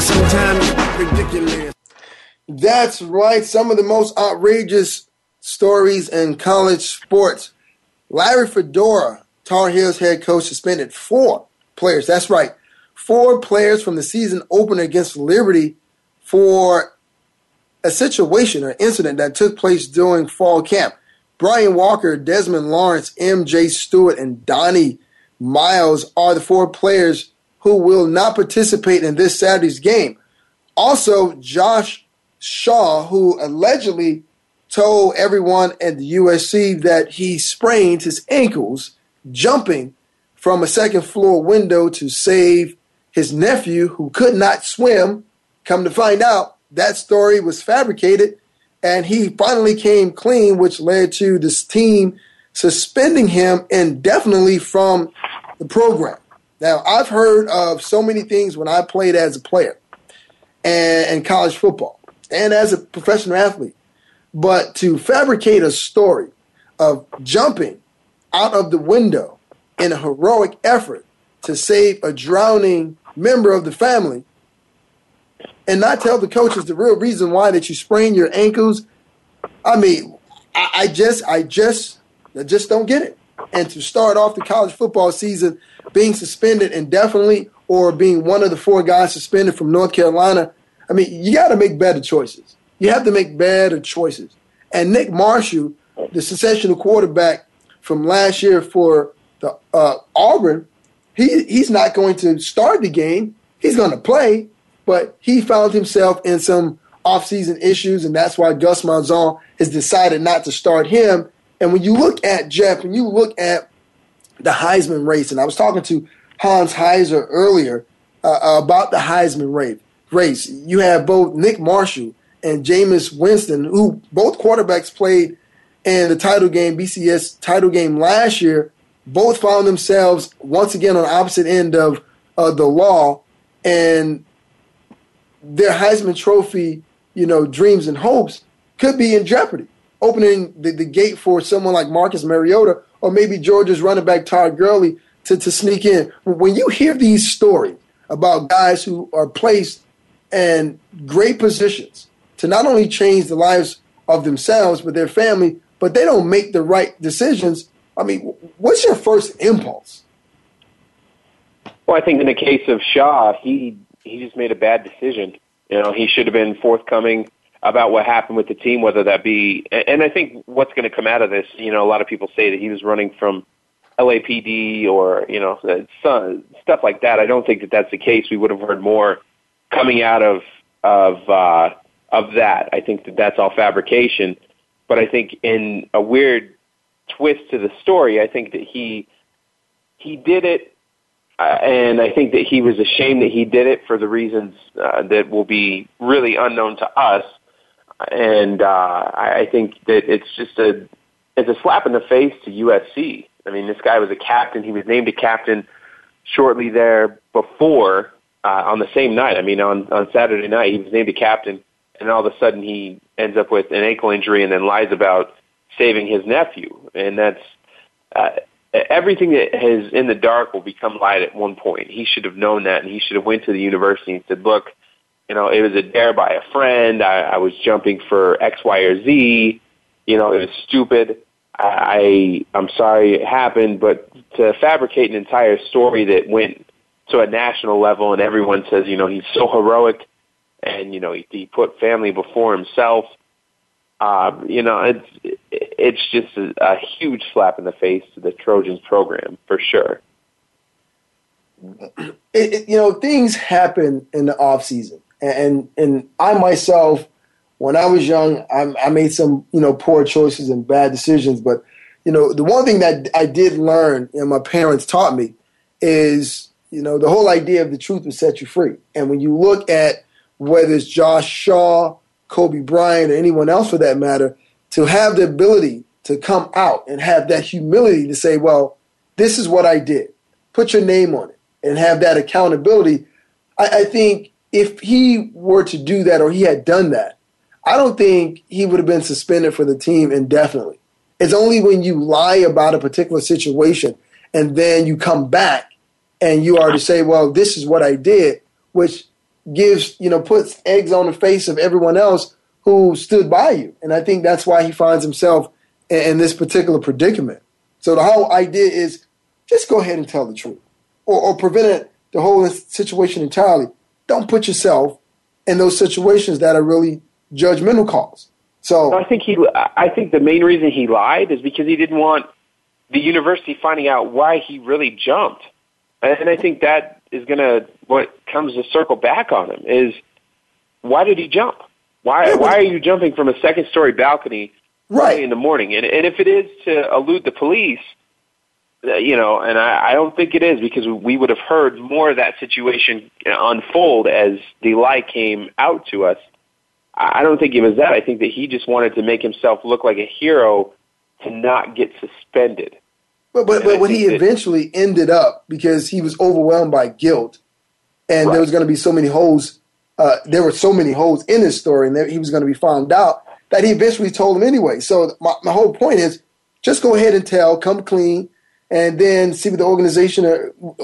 Sometimes, ridiculous. That's right. Some of the most outrageous stories in college sports. Larry Fedora, Tar Heels head coach, suspended four players. That's right. Four players from the season opener against Liberty for a situation or incident that took place during fall camp. Brian Walker, Desmond Lawrence, MJ Stewart, and Donnie Miles are the four players who will not participate in this Saturday's game. Also, Josh Shaw, who allegedly told everyone at the USC that he sprained his ankles jumping from a second floor window to save his nephew who could not swim. Come to find out, that story was fabricated and he finally came clean, which led to this team suspending him indefinitely from the program. Now, I've heard of so many things when I played as a player and in college football and as a professional athlete, but to fabricate a story of jumping out of the window in a heroic effort to save a drowning member of the family and not tell the coaches the real reason why that you sprain your ankles. I mean, I, I just, I just, I just don't get it. And to start off the college football season being suspended indefinitely or being one of the four guys suspended from North Carolina, I mean, you got to make better choices. You have to make better choices. And Nick Marshall, the sensational quarterback from last year for the uh, Auburn, he he's not going to start the game. He's going to play, but he found himself in some offseason issues, and that's why Gus Malzahn has decided not to start him. And when you look at Jeff, when you look at the Heisman race, and I was talking to Hans Heiser earlier uh, about the Heisman race. Race. You have both Nick Marshall and Jameis Winston, who both quarterbacks played in the title game, BCS title game last year. Both found themselves once again on the opposite end of uh, the law, and their Heisman Trophy, you know, dreams and hopes could be in jeopardy. Opening the, the gate for someone like Marcus Mariota or maybe Georgia's running back Todd Gurley to, to sneak in. When you hear these stories about guys who are placed in great positions to not only change the lives of themselves but their family, but they don't make the right decisions. I mean, what's your first impulse? Well, I think in the case of Shaw, he he just made a bad decision. You know, he should have been forthcoming about what happened with the team, whether that be, and I think what's going to come out of this, you know, a lot of people say that he was running from LAPD or, you know, stuff like that. I don't think that that's the case. We would have heard more coming out of, of, uh, of that. I think that that's all fabrication. But I think in a weird twist to the story, I think that he, he did it uh, and I think that he was ashamed that he did it for the reasons uh, that will be really unknown to us. And uh, I, think that it's just a it's a slap in the face to USC. I mean, this guy was a captain. He was named a captain shortly there before uh, on the same night. I mean, on on Saturday night, he was named a captain, and all of a sudden he ends up with an ankle injury and then lies about saving his nephew. And that's uh, everything that is in the dark will become light at one point. He should have known that, and he should have went to the university and said, "Look, you know, it was a dare by a friend. I, I was jumping for X, Y, or Z. You know, it was stupid. I I'm sorry it happened, but to fabricate an entire story that went to a national level and everyone says, you know, he's so heroic, and you know, he, he put family before himself." Um, you know, it's it's just a, a huge slap in the face to the Trojans program for sure. It, it, you know, things happen in the off season, and and I myself, when I was young, I, I made some you know poor choices and bad decisions. But you know, the one thing that I did learn, and my parents taught me, is you know the whole idea of the truth will set you free. And when you look at whether it's Josh Shaw Kobe Bryant or anyone else for that matter, to have the ability to come out and have that humility to say, well, this is what I did. Put your name on it and have that accountability. I, I think if he were to do that or he had done that, I don't think he would have been suspended for the team indefinitely. It's only when you lie about a particular situation and then you come back and you are to say, well, this is what I did, which gives, you know, puts eggs on the face of everyone else who stood by you. And I think that's why he finds himself in, this particular predicament. So the whole idea is just go ahead and tell the truth or, or prevent the whole situation entirely. Don't put yourself in those situations that are really judgmental calls. So I think he, I think the main reason he lied is because he didn't want the university finding out why he really jumped. And I think that is going to, what comes to circle back on him is why did he jump? Why, why are you jumping from a second story balcony right in the morning? And, and if it is to elude the police, you know, and I, I don't think it is because we would have heard more of that situation unfold as the lie came out to us. I don't think it was that. I think that he just wanted to make himself look like a hero to not get suspended. But but, but what he eventually ended up because he was overwhelmed by guilt, and right. there was going to be so many holes. Uh, there were so many holes in his story, and there, he was going to be found out that he eventually told him anyway. So my, my whole point is, just go ahead and tell, come clean, and then see what the organization uh,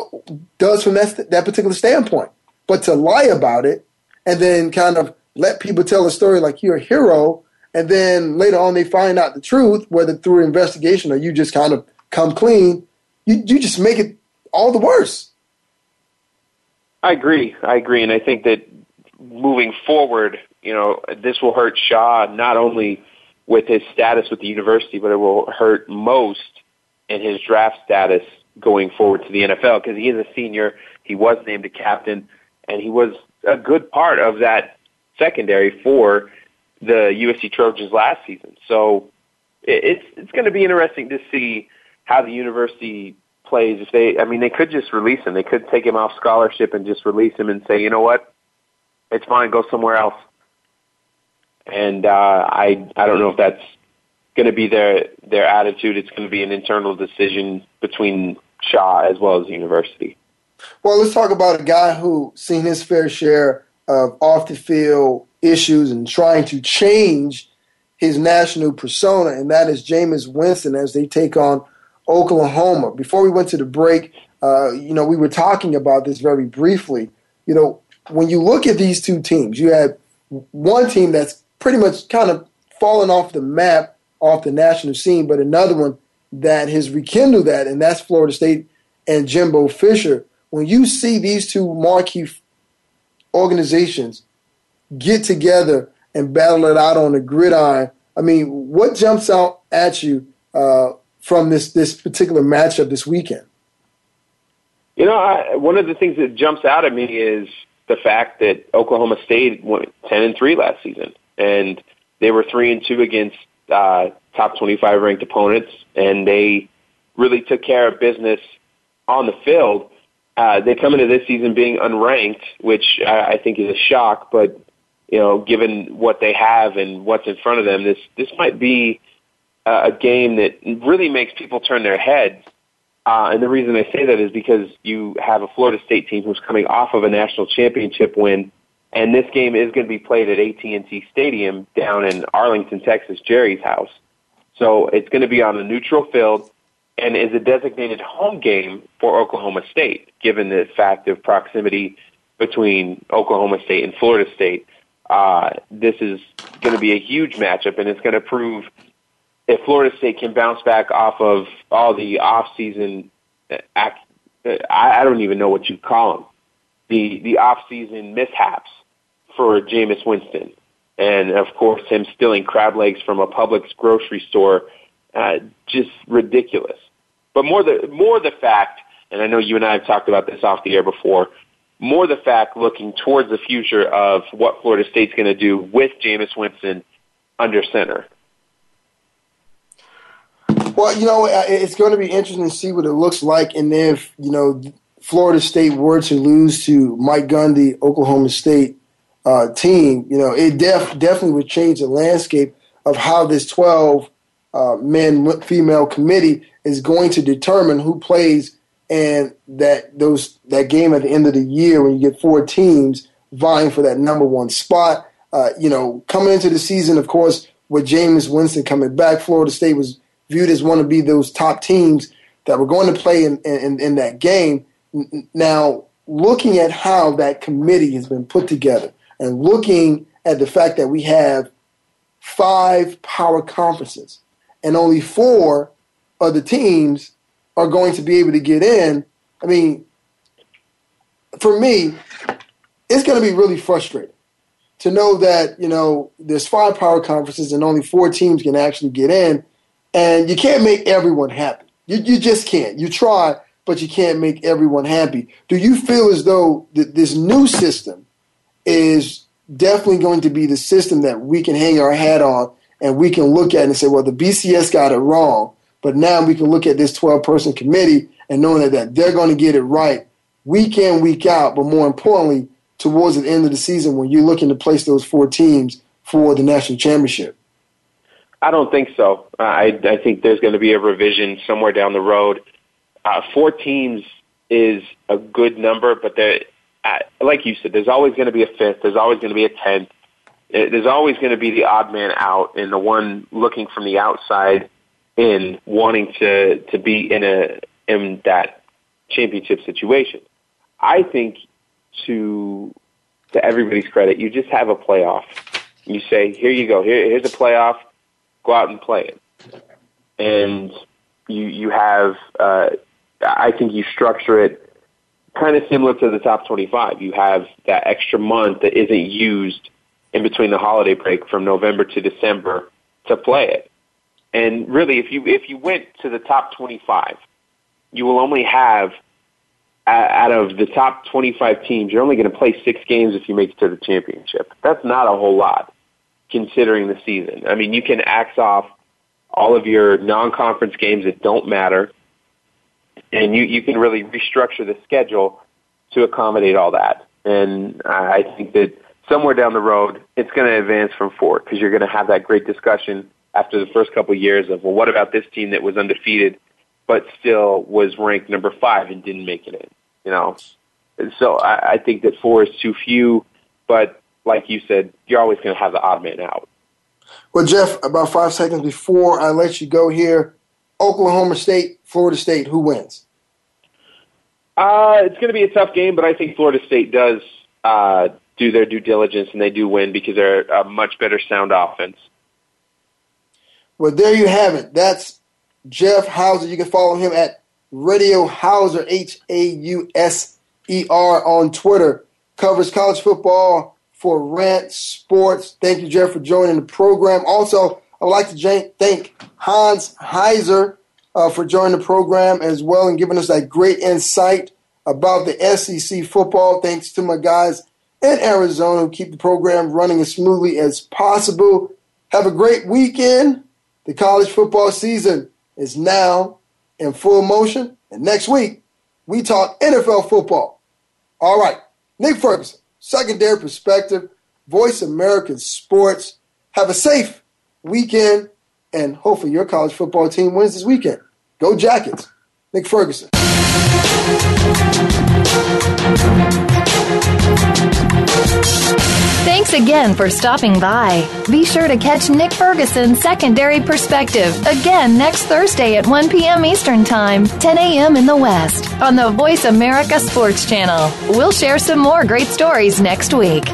does from that that particular standpoint. But to lie about it and then kind of let people tell a story like you're a hero, and then later on they find out the truth, whether through investigation or you just kind of come clean, you you just make it all the worse. I agree. I agree, and I think that moving forward, you know, this will hurt Shaw not only with his status with the university, but it will hurt most in his draft status going forward to the NFL because he is a senior. He was named a captain, and he was a good part of that secondary for the USC Trojans last season. So it's it's going to be interesting to see how the university plays. If they, I mean, they could just release him. They could take him off scholarship and just release him and say, you know what, it's fine, go somewhere else. And uh, I I don't know if that's going to be their their attitude. It's going to be an internal decision between Shaw as well as the university. Well, let's talk about a guy who seen his fair share of off the field issues and trying to change his national persona, and that is Jameis Winston as they take on Oklahoma. Before we went to the break, uh, you know, we were talking about this very briefly. You know, when you look at these two teams, you have one team that's pretty much kind of fallen off the map, off the national scene, but another one that has rekindled that, and that's Florida State and Jimbo Fisher. When you see these two marquee organizations get together and battle it out on the gridiron, I mean, what jumps out at you uh, from this this particular matchup this weekend? You know, I, one of the things that jumps out at me is the fact that Oklahoma State went ten and three last season, and they were three and two against uh, top twenty-five ranked opponents, and they really took care of business on the field. Uh, they come into this season being unranked, which I, I think is a shock. But you know, given what they have and what's in front of them, this this might be uh, a game that really makes people turn their heads. Uh, and the reason I say that is because you have a Florida State team who's coming off of a national championship win, and this game is going to be played at AT&T Stadium down in Arlington, Texas, Jerry's house. So it's going to be on a neutral field and is a designated home game for Oklahoma State, given the fact of proximity between Oklahoma State and Florida State. Uh, this is going to be a huge matchup, and it's going to prove if Florida State can bounce back off of all the off-season, act, I don't even know what you call them, the the off-season mishaps for Jameis Winston, and of course him stealing crab legs from a Publix grocery store, uh, just ridiculous. But more the more the fact, and I know you and I have talked about this off the air before. More the fact looking towards the future of what Florida State's going to do with Jameis Winston under center well, you know, it's going to be interesting to see what it looks like, and if you know Florida State were to lose to Mike Gundy, Oklahoma State uh, team, you know, it def- definitely would change the landscape of how this twelve uh, men female committee is going to determine who plays and that those that game at the end of the year when you get four teams vying for that number one spot. Uh, you know, coming into the season, of course, with Jameis Winston coming back, Florida State was viewed as one of be those top teams that were going to play in, in, in that game. Now, looking at how that committee has been put together and looking at the fact that we have five power conferences and only four of the teams are going to be able to get in, I mean, for me, it's going to be really frustrating to know that, you know, there's five power conferences and only four teams can actually get in, and you can't make everyone happy. You, you just can't. You try, but you can't make everyone happy. Do you feel as though th- this new system is definitely going to be the system that we can hang our hat on and we can look at and say, well, the BCS got it wrong, but now we can look at this 12 person committee and knowing that, that they're going to get it right week in, week out, but more importantly, towards the end of the season when you're looking to place those four teams for the national championship? I don't think so. I, I think there's going to be a revision somewhere down the road. Uh, four teams is a good number, but there, like you said, there's always going to be a fifth. There's always going to be a tenth. Uh, there's always going to be the odd man out and the one looking from the outside in, wanting to to be in a in that championship situation. I think to to everybody's credit, you just have a playoff. You say, here you go, here, here's a playoff, go out and play it. And you you have, uh, I think you structure it kind of similar to the top 25. You have that extra month that isn't used in between the holiday break from November to December to play it. And really, if you if you went to the top 25, you will only have out of the top 25 teams, you're only going to play six games if you make it to the championship. That's not a whole lot considering the season. I mean, you can axe off all of your non-conference games that don't matter, and you, you can really restructure the schedule to accommodate all that. And I think that somewhere down the road, it's going to advance from four because you're going to have that great discussion after the first couple of years of, well, what about this team that was undefeated but still was ranked number five and didn't make it in. You know, and so I, I think that four is too few. But like you said, you're always going to have the odd man out. Well, Jeff, about five seconds before I let you go here, Oklahoma State, Florida State, who wins? Uh, it's going to be a tough game, but I think Florida State does uh, do their due diligence and they do win because they're a much better sound offense. Well, there you have it. That's Jeff Hauser. You can follow him at Radio Hauser, H A U S E R, on Twitter. Covers college football for RantSports. Thank you, Jeff, for joining the program. Also, I would like to thank Hans Heiser uh, for joining the program as well and giving us that great insight about the SEC football. Thanks to my guys in Arizona who keep the program running as smoothly as possible. Have a great weekend. The college football season is now in full motion. And next week, we talk NFL football. All right, Nick Ferguson, secondary perspective, Voice American Sports. Have a safe weekend, and hopefully your college football team wins this weekend. Go Jackets. Nick Ferguson. Thanks again for stopping by. Be sure to catch Nick Ferguson's Secondary Perspective again next Thursday at 1 p.m. Eastern Time, 10 a.m. in the West on the Voice America Sports Channel. We'll share some more great stories next week.